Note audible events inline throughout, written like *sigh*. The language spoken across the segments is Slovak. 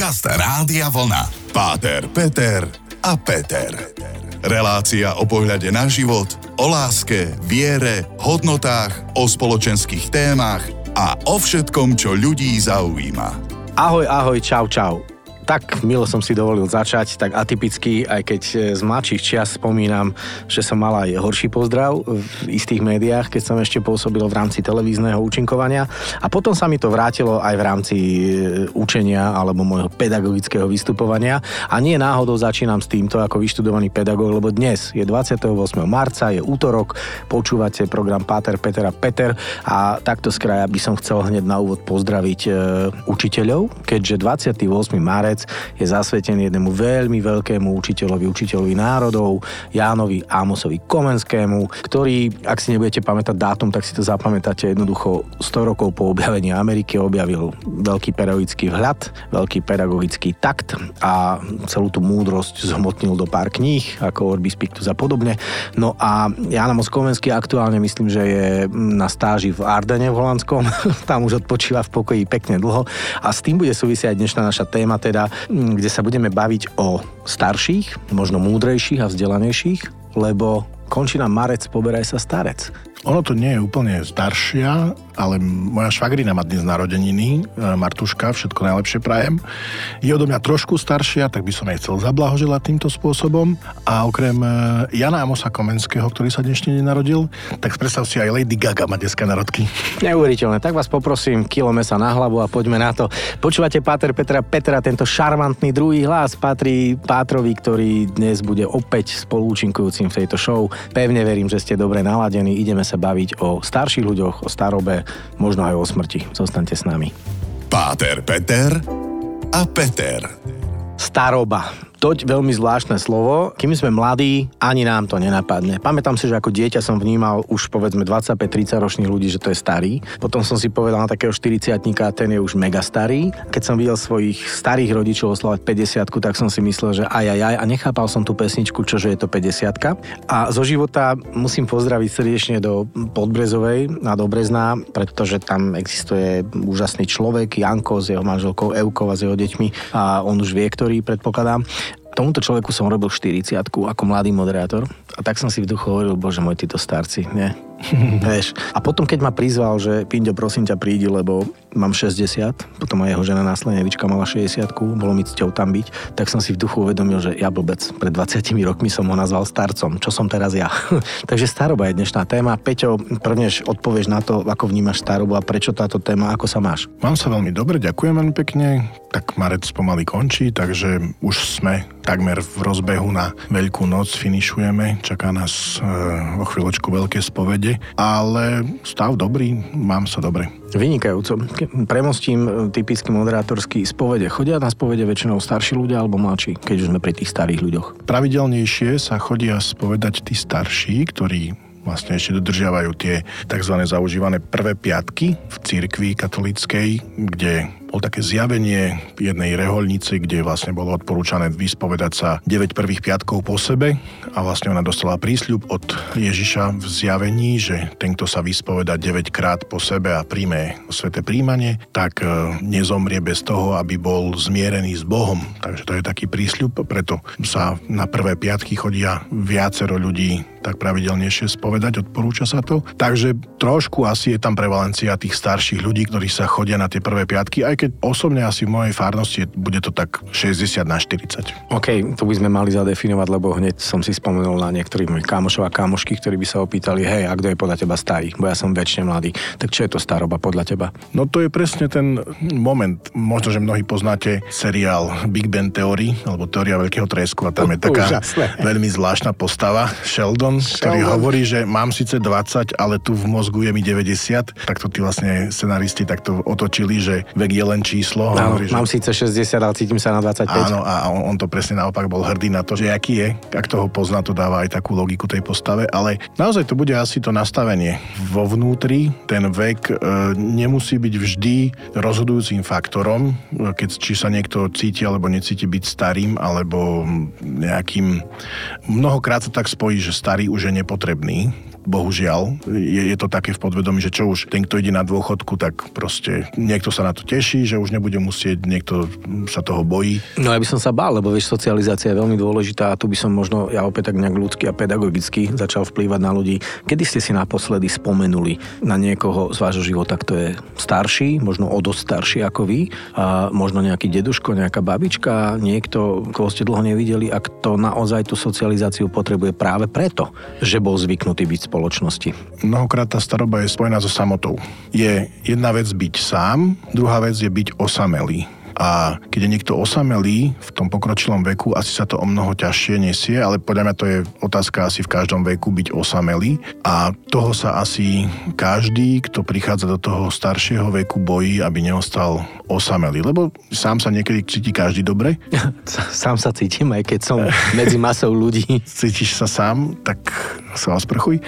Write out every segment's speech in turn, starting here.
Podcast Rádia Vlna. Páter, Peter a Peter. Relácia o pohľade na život, o láske, viere, hodnotách, o spoločenských témach a o všetkom, čo ľudí zaujíma. Ahoj, ahoj, čau, čau tak milo som si dovolil začať, tak atypicky, aj keď e, z mladších čias spomínam, že som mal aj horší pozdrav v istých médiách, keď som ešte pôsobil v rámci televízneho účinkovania a potom sa mi to vrátilo aj v rámci e, učenia alebo môjho pedagogického vystupovania a nie náhodou začínam s týmto ako vyštudovaný pedagóg, lebo dnes je 28. marca, je útorok, počúvate program Páter, Peter a Peter a takto z kraja by som chcel hneď na úvod pozdraviť e, učiteľov, keďže 28. marec Otec je zasvetený jednému veľmi veľkému učiteľovi, učiteľovi národov, Jánovi Ámosovi Komenskému, ktorý, ak si nebudete pamätať dátum, tak si to zapamätáte jednoducho 100 rokov po objavení Ameriky objavil veľký pedagogický vhľad, veľký pedagogický takt a celú tú múdrosť zhmotnil do pár kníh, ako Orbis Pictus a podobne. No a Ján Amos Komenský aktuálne myslím, že je na stáži v Ardene v Holandskom, *laughs* tam už odpočíva v pokoji pekne dlho a s tým bude súvisiať dnešná naša téma, teda kde sa budeme baviť o starších, možno múdrejších a vzdelanejších, lebo končí nám marec, poberaj sa starec. Ono to nie je úplne staršia, ale moja švagrina má dnes narodeniny, e, Martuška, všetko najlepšie prajem. Je odo mňa trošku staršia, tak by som jej chcel zablahoželať týmto spôsobom. A okrem e, Jana Amosa Komenského, ktorý sa dnešne nenarodil, tak predstav si aj Lady Gaga má dneska narodky. Neuveriteľné, tak vás poprosím, kilo mesa na hlavu a poďme na to. Počúvate Páter Petra Petra, tento šarmantný druhý hlas patrí Pátrovi, ktorý dnes bude opäť spolúčinkujúcim v tejto show. Pevne verím, že ste dobre naladení, ideme sa baviť o starších ľuďoch, o starobe, možno aj o smrti. Zostaňte s nami. Páter Peter a Peter. Staroba. Toť veľmi zvláštne slovo. Kým sme mladí, ani nám to nenapadne. Pamätám si, že ako dieťa som vnímal už povedzme 25-30 ročných ľudí, že to je starý. Potom som si povedal na takého 40 ten je už mega starý. Keď som videl svojich starých rodičov oslovať 50 tak som si myslel, že aj, aj, aj a nechápal som tú pesničku, čože je to 50 A zo života musím pozdraviť srdečne do Podbrezovej na Dobrezná, pretože tam existuje úžasný človek, Janko s jeho manželkou Eukou a s jeho deťmi a on už vie, ktorý predpokladám tomuto človeku som robil 40 ako mladý moderátor a tak som si v duchu hovoril, bože môj, títo starci, nie? *laughs* Vieš. A potom, keď ma prizval, že Pinďo, prosím ťa, prídi, lebo mám 60, potom aj jeho žena následne Evička mala 60, bolo mi cťou tam byť, tak som si v duchu uvedomil, že ja blbec, pred 20 rokmi som ho nazval starcom, čo som teraz ja. *laughs* Takže staroba je dnešná téma. Peťo, prvnež odpovieš na to, ako vnímaš starobu a prečo táto téma, ako sa máš? Mám sa veľmi dobre, ďakujem veľmi pekne. Tak marec pomaly končí, takže už sme takmer v rozbehu na Veľkú noc, finišujeme, čaká nás e, o chvíľočku veľké spovede bude, ale stav dobrý, mám sa dobre. Vynikajúco. Premostím e, typicky moderátorský spovede. Chodia na spovede väčšinou starší ľudia alebo mladší, keď už sme pri tých starých ľuďoch? Pravidelnejšie sa chodia spovedať tí starší, ktorí vlastne ešte dodržiavajú tie tzv. zaužívané prvé piatky v cirkvi katolíckej, kde bol také zjavenie jednej reholnice, kde vlastne bolo odporúčané vyspovedať sa 9 prvých piatkov po sebe a vlastne ona dostala prísľub od Ježiša v zjavení, že ten, kto sa vyspoveda 9 krát po sebe a príjme sveté príjmanie, tak e, nezomrie bez toho, aby bol zmierený s Bohom. Takže to je taký prísľub, preto sa na prvé piatky chodia viacero ľudí tak pravidelnejšie spovedať, odporúča sa to. Takže trošku asi je tam prevalencia tých starších ľudí, ktorí sa chodia na tie prvé piatky, aj keď osobne asi v mojej farnosti bude to tak 60 na 40. OK, to by sme mali zadefinovať, lebo hneď som si spomenul na niektorých mojich kamošov a kamošky, ktorí by sa opýtali, hej, a kto je podľa teba starý, bo ja som väčšine mladý. Tak čo je to staroba podľa teba? No to je presne ten moment. Možno, že mnohí poznáte seriál Big Bang Theory, alebo Teória veľkého tresku a tam je taká Úžasné. veľmi zvláštna postava, Sheldon, Sheldon, ktorý hovorí, že mám síce 20, ale tu v mozgu je mi 90. Tak to tí vlastne scenaristi takto otočili, že vek je len číslo. Áno, hovorí, mám že... síce 60, ale cítim sa na 25. Áno, a on, on to presne naopak bol hrdý na to, že aký je. Ak toho pozná, to dáva aj takú logiku tej postave, ale naozaj to bude asi to nastavenie. Vo vnútri ten vek e, nemusí byť vždy rozhodujúcim faktorom, keď či sa niekto cíti alebo necíti byť starým, alebo nejakým... Mnohokrát sa tak spojí, že starý už je nepotrebný, bohužiaľ. Je, je to také v podvedomí, že čo už ten, kto ide na dôchodku, tak proste niekto sa na to teší, že už nebude musieť, niekto sa toho bojí. No ja by som sa bál, lebo vieš, socializácia je veľmi dôležitá a tu by som možno ja opäť tak nejak ľudsky a pedagogicky začal vplývať na ľudí. Kedy ste si naposledy spomenuli na niekoho z vášho života, kto je starší, možno o dosť starší ako vy, a možno nejaký deduško, nejaká babička, niekto, koho ste dlho nevideli a kto naozaj tú socializáciu potrebuje práve preto, že bol zvyknutý byť spoločnosti. Mnohokrát tá staroba je spojená so samotou. Je jedna vec byť sám, druhá vec je byť osamelý. A keď je niekto osamelý v tom pokročilom veku, asi sa to o mnoho ťažšie nesie, ale podľa mňa to je otázka asi v každom veku byť osamelý. A toho sa asi každý, kto prichádza do toho staršieho veku, bojí, aby neostal osamelý. Lebo sám sa niekedy cíti každý dobre. *laughs* Sám sa cítim, aj keď som medzi masou ľudí. *laughs* Cítiš sa sám, tak sa osprchuj.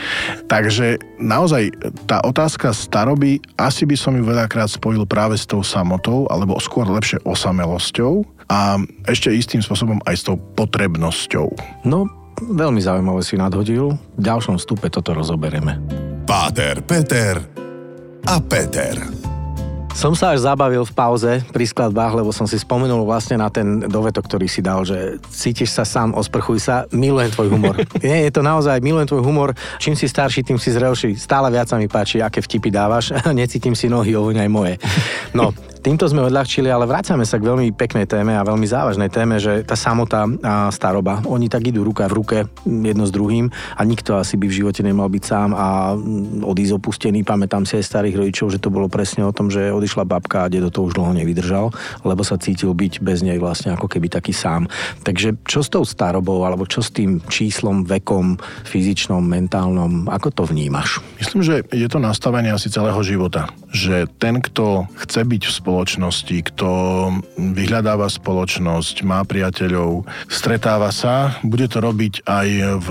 Takže naozaj tá otázka staroby, asi by som ju veľakrát spojil práve s tou samotou, alebo skôr lepšie osamelosťou a ešte istým spôsobom aj s tou potrebnosťou. No, veľmi zaujímavé si nadhodil. V ďalšom stupe toto rozoberieme. Páter, Peter a Peter. Som sa až zabavil v pauze pri skladbách, lebo som si spomenul vlastne na ten dovetok, ktorý si dal, že cítiš sa sám, osprchuj sa, milujem tvoj humor. *laughs* Nie, je to naozaj, milujem tvoj humor. Čím si starší, tým si zrelší. Stále viac sa mi páči, aké vtipy dávaš. *laughs* Necítim si nohy, ovoň aj moje. No, Týmto sme odľahčili, ale vrácame sa k veľmi peknej téme a veľmi závažnej téme, že tá samota a staroba, oni tak idú ruka v ruke jedno s druhým a nikto asi by v živote nemal byť sám a mm, odísť opustený. Pamätám si aj starých rodičov, že to bolo presne o tom, že odišla babka a dedo to už dlho nevydržal, lebo sa cítil byť bez nej vlastne ako keby taký sám. Takže čo s tou starobou, alebo čo s tým číslom, vekom, fyzičnom, mentálnom, ako to vnímaš? Myslím, že je to nastavenie asi celého života. Že ten, kto chce byť v spoločnosti, kto vyhľadáva spoločnosť, má priateľov, stretáva sa, bude to robiť aj v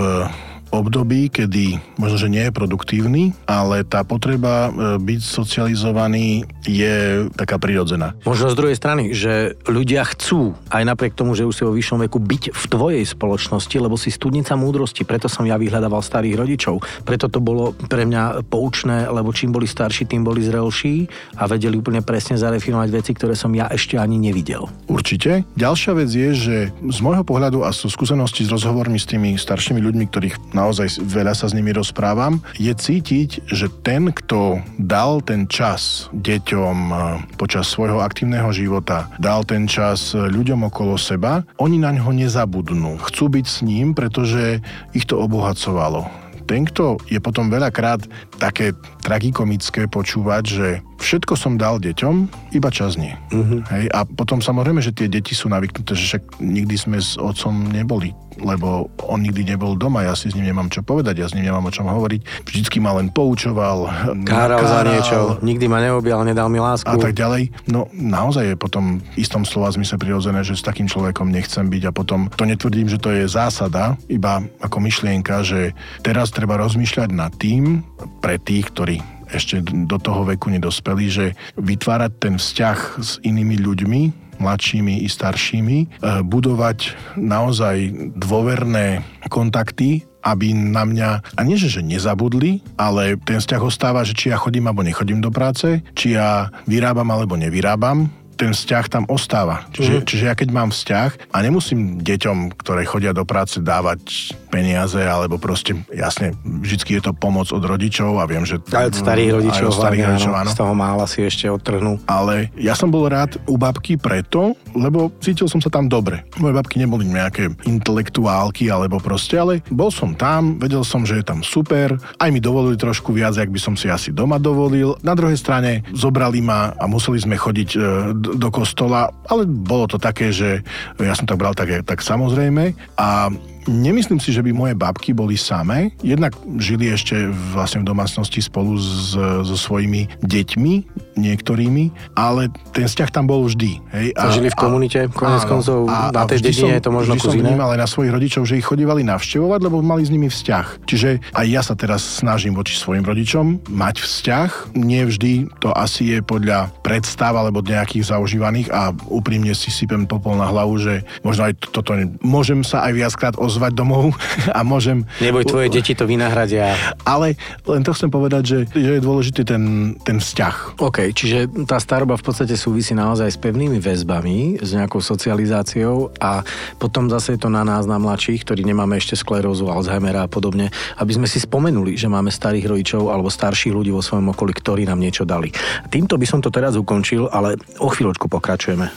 období, kedy možno, že nie je produktívny, ale tá potreba e, byť socializovaný je taká prirodzená. Možno z druhej strany, že ľudia chcú, aj napriek tomu, že už si vo vyššom veku, byť v tvojej spoločnosti, lebo si studnica múdrosti, preto som ja vyhľadával starých rodičov. Preto to bolo pre mňa poučné, lebo čím boli starší, tým boli zrelší a vedeli úplne presne zarefinovať veci, ktoré som ja ešte ani nevidel. Určite. Ďalšia vec je, že z môjho pohľadu a sú skúsenosti s rozhovormi s tými staršími ľuďmi, ktorých naozaj veľa sa s nimi rozprávam, je cítiť, že ten, kto dal ten čas deťom e, počas svojho aktívneho života, dal ten čas ľuďom okolo seba, oni na ňo nezabudnú. Chcú byť s ním, pretože ich to obohacovalo ten, kto je potom veľakrát také tragikomické počúvať, že všetko som dal deťom, iba čas nie. Uh-huh. Hej? A potom samozrejme, že tie deti sú navyknuté, že však nikdy sme s otcom neboli lebo on nikdy nebol doma, ja si s ním nemám čo povedať, ja s ním nemám o čom hovoriť. Vždycky ma len poučoval. *laughs* Káral za niečo, nikdy ma neobjal, nedal mi lásku. A tak ďalej. No naozaj je potom v istom slova zmysle prirodzené, že s takým človekom nechcem byť a potom to netvrdím, že to je zásada, iba ako myšlienka, že teraz treba rozmýšľať nad tým pre tých, ktorí ešte do toho veku nedospeli, že vytvárať ten vzťah s inými ľuďmi, mladšími i staršími, e, budovať naozaj dôverné kontakty aby na mňa, a nie že, že nezabudli, ale ten vzťah ostáva, že či ja chodím alebo nechodím do práce, či ja vyrábam alebo nevyrábam, ten vzťah tam ostáva. Čiže, mm. čiže ja keď mám vzťah a nemusím deťom, ktoré chodia do práce, dávať peniaze, alebo proste, jasne, vždycky je to pomoc od rodičov a viem, že... Aj od starých rodičov, aj od starých hlavne, rodičov áno. Z toho mála si ešte odtrhnú. Ale ja som bol rád u babky preto, lebo cítil som sa tam dobre. Moje babky neboli nejaké intelektuálky alebo proste, ale bol som tam, vedel som, že je tam super, aj mi dovolili trošku viac, ak by som si asi doma dovolil. Na druhej strane zobrali ma a museli sme chodiť e, do kostola, ale bolo to také, že ja som tak bral tak, tak samozrejme. A Nemyslím si, že by moje babky boli samé. Jednak žili ešte vlastne v domácnosti spolu s, so svojimi deťmi, niektorými, ale ten vzťah tam bol vždy. Hej? A, žili v komunite, konec koncov na tej dedine je to možno vždy som vnímal aj na svojich rodičov, že ich chodívali navštevovať, lebo mali s nimi vzťah. Čiže aj ja sa teraz snažím voči svojim rodičom mať vzťah. Nie vždy to asi je podľa predstav alebo nejakých zaužívaných a úprimne si sypem popol na hlavu, že možno aj toto môžem sa aj viackrát pozvať domov *laughs* a môžem... Neboj, tvoje deti to vynahradia. Ale len to chcem povedať, že, že je dôležitý ten, ten vzťah. OK, čiže tá staroba v podstate súvisí naozaj s pevnými väzbami, s nejakou socializáciou a potom zase je to na nás, na mladších, ktorí nemáme ešte sklerózu, Alzheimera a podobne, aby sme si spomenuli, že máme starých rodičov alebo starších ľudí vo svojom okolí, ktorí nám niečo dali. Týmto by som to teraz ukončil, ale o chvíľočku pokračujeme.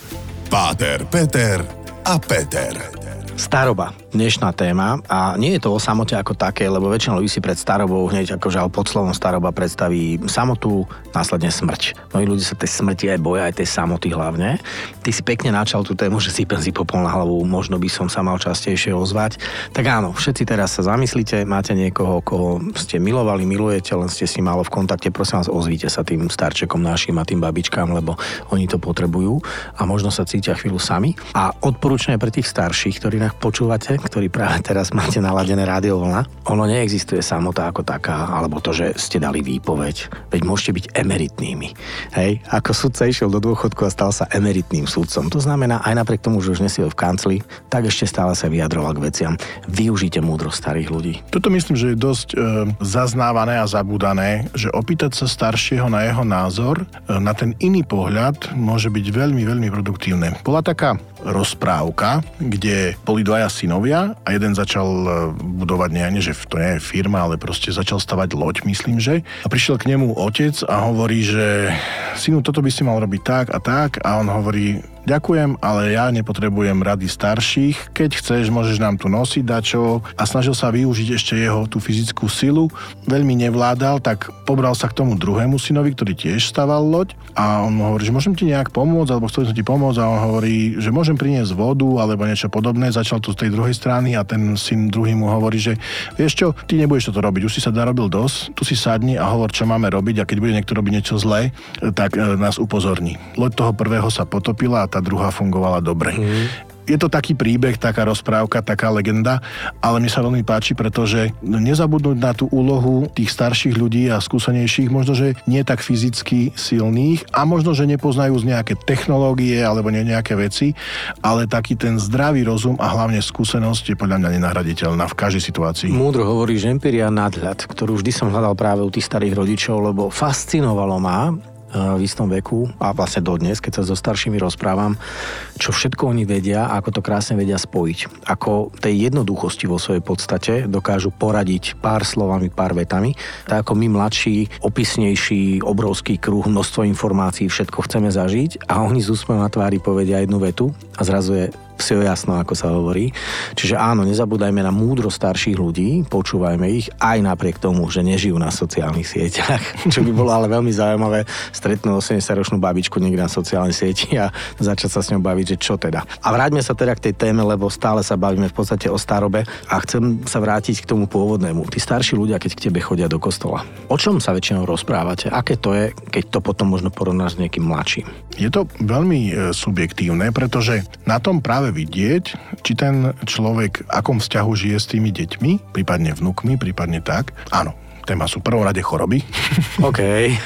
Páter, Peter a Peter. Staroba, dnešná téma a nie je to o samote ako také, lebo väčšina ľudí si pred starobou hneď akože pod slovom staroba predstaví samotu, následne smrť. Mnohí ľudia sa tej smrti aj boja, aj tej samoty hlavne. Ty si pekne načal tú tému, že si si popol na hlavu, možno by som sa mal častejšie ozvať. Tak áno, všetci teraz sa zamyslíte, máte niekoho, koho ste milovali, milujete, len ste si málo v kontakte, prosím vás, ozvíte sa tým starčekom našim a tým babičkám, lebo oni to potrebujú a možno sa cítia chvíľu sami. A odporúčanie pre tých starších, ktorí nás počúvate, ktorý práve teraz máte naladené rádio vlna, ono neexistuje samota ako taká, alebo to, že ste dali výpoveď. Veď môžete byť emeritnými. Hej, ako sudca išiel do dôchodku a stal sa emeritným sudcom. To znamená, aj napriek tomu, že už nesil v kancli, tak ešte stále sa vyjadroval k veciam. Využite múdro starých ľudí. Toto myslím, že je dosť e, zaznávané a zabúdané, že opýtať sa staršieho na jeho názor, e, na ten iný pohľad môže byť veľmi, veľmi produktívne. Bola taká rozprávka, kde boli dvaja synovia a jeden začal e, budovať, nie, že to nie je firma, ale proste začal stavať loď, myslím, že. A prišiel k nemu otec a hovorí, že synu, toto by si mal robiť tak a tak a on hovorí, ďakujem, ale ja nepotrebujem rady starších, keď chceš, môžeš nám tu nosiť dačo a snažil sa využiť ešte jeho tú fyzickú silu, veľmi nevládal, tak pobral sa k tomu druhému synovi, ktorý tiež staval loď. A on mu hovorí, že môžem ti nejak pomôcť, alebo chcel som ti pomôcť. A on hovorí, že môžem priniesť vodu alebo niečo podobné, začal to z tej druhej strany a ten syn druhý mu hovorí, že vieš čo, ty nebudeš toto robiť, už si sa narobil dosť, tu si sadni a hovor, čo máme robiť. A keď bude niekto robiť niečo zlé, tak e, nás upozorní. Loď toho prvého sa potopila a tá druhá fungovala dobre. Mm je to taký príbeh, taká rozprávka, taká legenda, ale mi sa veľmi páči, pretože nezabudnúť na tú úlohu tých starších ľudí a skúsenejších, možno, že nie tak fyzicky silných a možno, že nepoznajú z nejaké technológie alebo nejaké veci, ale taký ten zdravý rozum a hlavne skúsenosť je podľa mňa nenahraditeľná v každej situácii. Múdro hovorí, že empiria nadhľad, ktorú vždy som hľadal práve u tých starých rodičov, lebo fascinovalo ma, v istom veku a vlastne dodnes, keď sa so staršími rozprávam, čo všetko oni vedia a ako to krásne vedia spojiť. Ako tej jednoduchosti vo svojej podstate dokážu poradiť pár slovami, pár vetami, tak ako my mladší, opisnejší, obrovský kruh, množstvo informácií, všetko chceme zažiť a oni z úsmevom na tvári povedia jednu vetu a zrazu je si jasno, ako sa hovorí. Čiže áno, nezabúdajme na múdro starších ľudí, počúvajme ich aj napriek tomu, že nežijú na sociálnych sieťach. *laughs* Čo by bolo ale veľmi zaujímavé stretnúť 80-ročnú babičku niekde na sociálnej sieti a začať sa s ňou baviť, že čo teda. A vráťme sa teda k tej téme, lebo stále sa bavíme v podstate o starobe a chcem sa vrátiť k tomu pôvodnému. Tí starší ľudia, keď k tebe chodia do kostola, o čom sa väčšinou rozprávate? Aké to je, keď to potom možno porovnáš s nejakým mladším? Je to veľmi e, subjektívne, pretože na tom práve práve vidieť, či ten človek akom vzťahu žije s tými deťmi, prípadne vnukmi, prípadne tak. Áno, téma sú prvom rade choroby. *laughs* OK.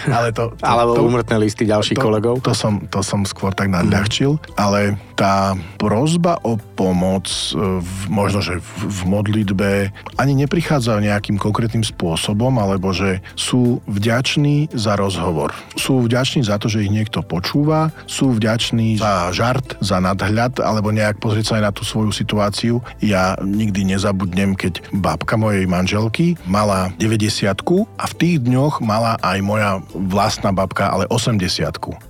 ale to, to, Alebo to, umrtné listy ďalších to, kolegov. To som, to som skôr tak nadľahčil, mm. ale tá prozba o pomoc, e, v, možno, že v, v modlitbe, ani neprichádza nejakým konkrétnym spôsobom, alebo že sú vďační za rozhovor. Sú vďační za to, že ich niekto počúva, sú vďační za žart, za nadhľad, alebo nejak pozrieť sa aj na tú svoju situáciu. Ja nikdy nezabudnem, keď babka mojej manželky mala 90 a v tých dňoch mala aj moja vlastná babka, ale 80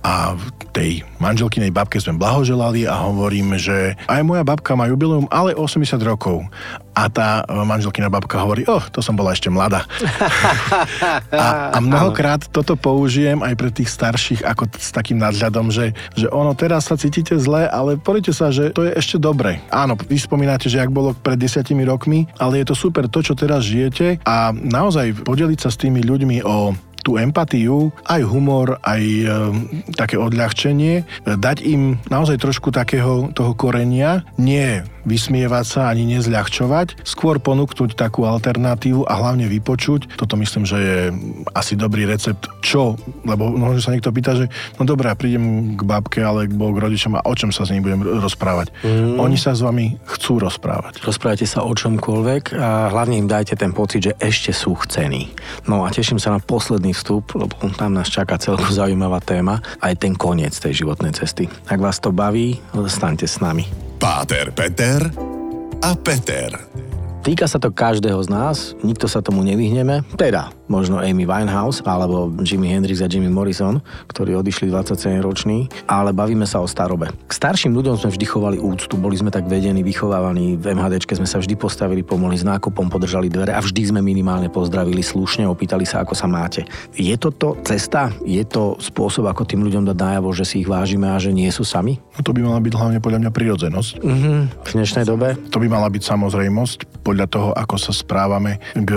A tej manželkynej babke sme blahoželali a hovorím, že aj moja babka má jubileum, ale 80 rokov. A tá manželkina babka hovorí, oh, to som bola ešte mladá. *laughs* a, a mnohokrát toto použijem aj pre tých starších ako t- s takým nadhľadom, že, že ono teraz sa cítite zle, ale poďte sa, že to je ešte dobre. Áno, vy spomínate, že ak bolo pred desiatimi rokmi, ale je to super to, čo teraz žijete a naozaj podeliť sa s tými ľuďmi o tú empatiu, aj humor, aj e, také odľahčenie, dať im naozaj trošku takého toho korenia, nie vysmievať sa ani nezľahčovať, skôr ponúknuť takú alternatívu a hlavne vypočuť. Toto myslím, že je asi dobrý recept. Čo? Lebo možno sa niekto pýta, že no dobré, prídem k babke alebo k rodičom a o čom sa s nimi budem rozprávať. Mm. Oni sa s vami chcú rozprávať. Rozprávajte sa o čomkoľvek a hlavne im dajte ten pocit, že ešte sú chcení. No a teším sa na posledný vstup, lebo tam nás čaká celkom *laughs* zaujímavá téma, aj ten koniec tej životnej cesty. Ak vás to baví, staňte s nami. Páter Peter a Peter. Týka sa to každého z nás, nikto sa tomu nevyhneme, teda možno Amy Winehouse alebo Jimi Hendrix a Jimmy Morrison, ktorí odišli 27 roční, ale bavíme sa o starobe. K starším ľuďom sme vždy chovali úctu, boli sme tak vedení, vychovávaní, v MHDčke sme sa vždy postavili, pomohli s nákupom, podržali dvere a vždy sme minimálne pozdravili slušne, opýtali sa, ako sa máte. Je toto cesta? Je to spôsob, ako tým ľuďom dať najavo, že si ich vážime a že nie sú sami? No to by mala byť hlavne podľa mňa prirodzenosť. Mm-hmm. V dnešnej dobe? To by mala byť samozrejmosť podľa toho, ako sa správame k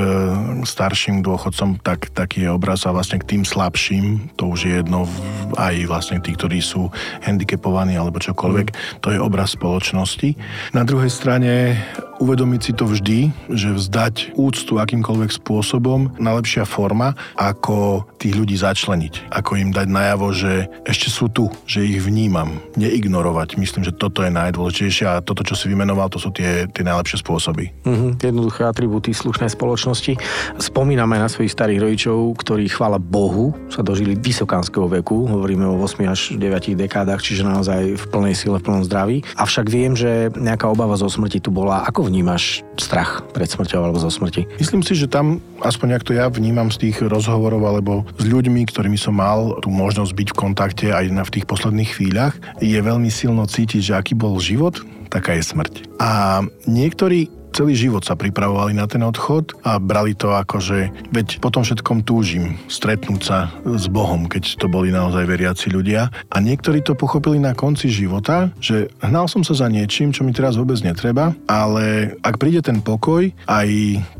starším dôchodcom tak, taký je obraz a vlastne k tým slabším, to už je jedno aj vlastne tí, ktorí sú handicapovaní alebo čokoľvek, to je obraz spoločnosti. Na druhej strane uvedomiť si to vždy, že vzdať úctu akýmkoľvek spôsobom, najlepšia forma, ako tých ľudí začleniť. Ako im dať najavo, že ešte sú tu, že ich vnímam. Neignorovať. Myslím, že toto je najdôležitejšie a toto, čo si vymenoval, to sú tie, tie najlepšie spôsoby. Mm-hmm, jednoduché atribúty slušnej spoločnosti. Spomíname na svojich starých rodičov, ktorí, chvála Bohu, sa dožili vysokánskeho veku. Hovoríme o 8 až 9 dekádach, čiže naozaj v plnej sile, v plnom zdraví. Avšak viem, že nejaká obava zo smrti tu bola. Ako vnímaš strach pred smrťou alebo zo smrti? Myslím si, že tam, aspoň ak to ja vnímam z tých rozhovorov alebo s ľuďmi, ktorými som mal tú možnosť byť v kontakte aj na, v tých posledných chvíľach, je veľmi silno cítiť, že aký bol život, taká je smrť. A niektorí celý život sa pripravovali na ten odchod a brali to ako, že veď potom všetkom túžim stretnúť sa s Bohom, keď to boli naozaj veriaci ľudia. A niektorí to pochopili na konci života, že hnal som sa za niečím, čo mi teraz vôbec netreba, ale ak príde ten pokoj, aj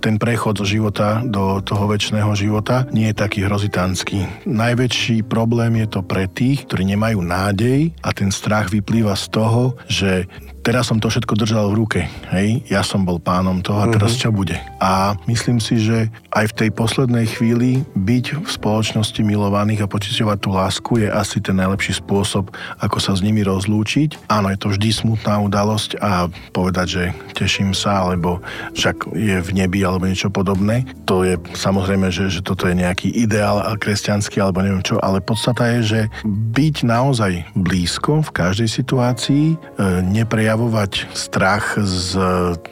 ten prechod zo života do toho väčšného života nie je taký hrozitánsky. Najväčší problém je to pre tých, ktorí nemajú nádej a ten strach vyplýva z toho, že teraz som to všetko držal v ruke. Hej, ja som bol pánom toho a teraz uh-huh. čo bude. A myslím si, že aj v tej poslednej chvíli byť v spoločnosti milovaných a pociťovať tú lásku je asi ten najlepší spôsob, ako sa s nimi rozlúčiť. Áno, je to vždy smutná udalosť a povedať, že teším sa, alebo však je v nebi alebo niečo podobné. To je samozrejme, že, že toto je nejaký ideál kresťanský alebo neviem čo, ale podstata je, že byť naozaj blízko v každej situácii, e, neprejavovať prejavovať strach z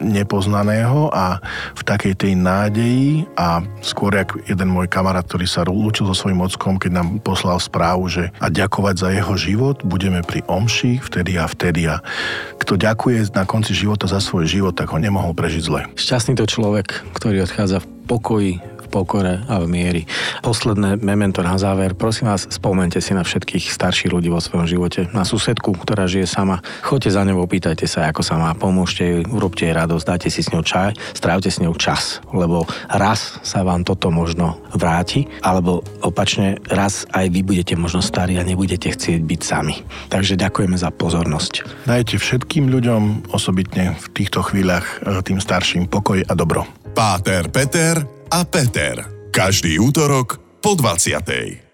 nepoznaného a v takej tej nádeji a skôr jak jeden môj kamarát, ktorý sa lúčil so svojím ockom, keď nám poslal správu, že a ďakovať za jeho život budeme pri omši vtedy a vtedy a kto ďakuje na konci života za svoj život, tak ho nemohol prežiť zle. Šťastný to človek, ktorý odchádza v pokoji, pokore a v miery. Posledné memento na záver. Prosím vás, spomente si na všetkých starších ľudí vo svojom živote. Na susedku, ktorá žije sama. Choďte za ňou, pýtajte sa, ako sa má, pomôžte jej, urobte jej radosť, dajte si s ňou čaj, strávte s ňou čas, lebo raz sa vám toto možno vráti, alebo opačne, raz aj vy budete možno starí a nebudete chcieť byť sami. Takže ďakujeme za pozornosť. Dajte všetkým ľuďom, osobitne v týchto chvíľach, e, tým starším pokoj a dobro. Páter Peter a Peter. Každý útorok po 20.